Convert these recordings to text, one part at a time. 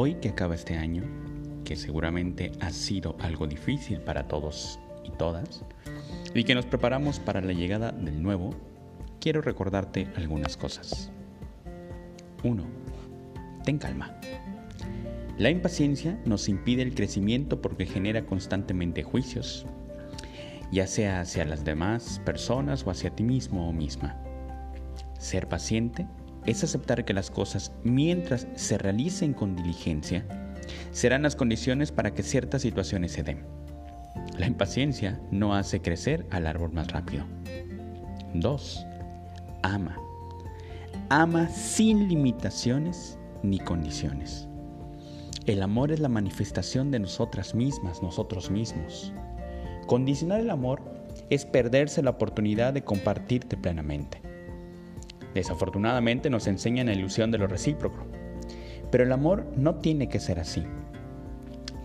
Hoy que acaba este año, que seguramente ha sido algo difícil para todos y todas, y que nos preparamos para la llegada del nuevo, quiero recordarte algunas cosas. 1. Ten calma. La impaciencia nos impide el crecimiento porque genera constantemente juicios, ya sea hacia las demás personas o hacia ti mismo o misma. Ser paciente es aceptar que las cosas, mientras se realicen con diligencia, serán las condiciones para que ciertas situaciones se den. La impaciencia no hace crecer al árbol más rápido. 2. Ama. Ama sin limitaciones ni condiciones. El amor es la manifestación de nosotras mismas, nosotros mismos. Condicionar el amor es perderse la oportunidad de compartirte plenamente. Desafortunadamente nos enseñan la ilusión de lo recíproco. Pero el amor no tiene que ser así.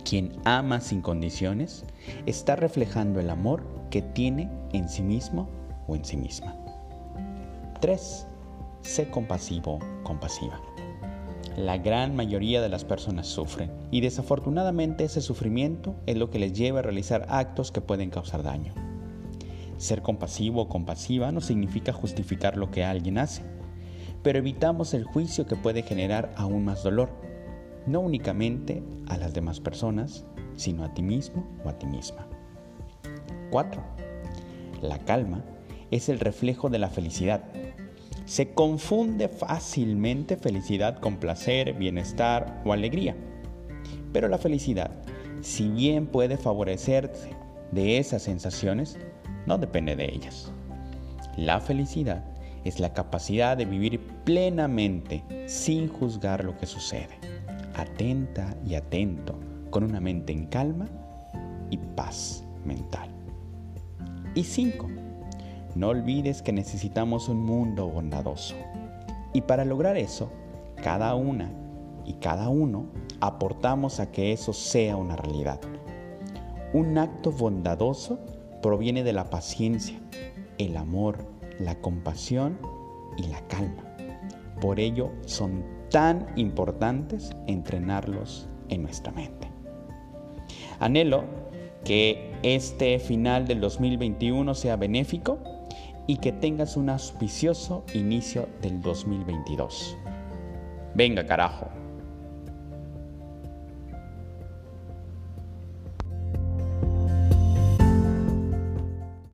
Quien ama sin condiciones está reflejando el amor que tiene en sí mismo o en sí misma. 3. Sé compasivo, compasiva. La gran mayoría de las personas sufren y desafortunadamente ese sufrimiento es lo que les lleva a realizar actos que pueden causar daño. Ser compasivo o compasiva no significa justificar lo que alguien hace, pero evitamos el juicio que puede generar aún más dolor, no únicamente a las demás personas, sino a ti mismo o a ti misma. 4. La calma es el reflejo de la felicidad. Se confunde fácilmente felicidad con placer, bienestar o alegría. Pero la felicidad, si bien puede favorecerse de esas sensaciones, no depende de ellas. La felicidad es la capacidad de vivir plenamente sin juzgar lo que sucede, atenta y atento, con una mente en calma y paz mental. Y 5. No olvides que necesitamos un mundo bondadoso. Y para lograr eso, cada una y cada uno aportamos a que eso sea una realidad. Un acto bondadoso proviene de la paciencia, el amor, la compasión y la calma. Por ello son tan importantes entrenarlos en nuestra mente. Anhelo que este final del 2021 sea benéfico y que tengas un auspicioso inicio del 2022. Venga carajo.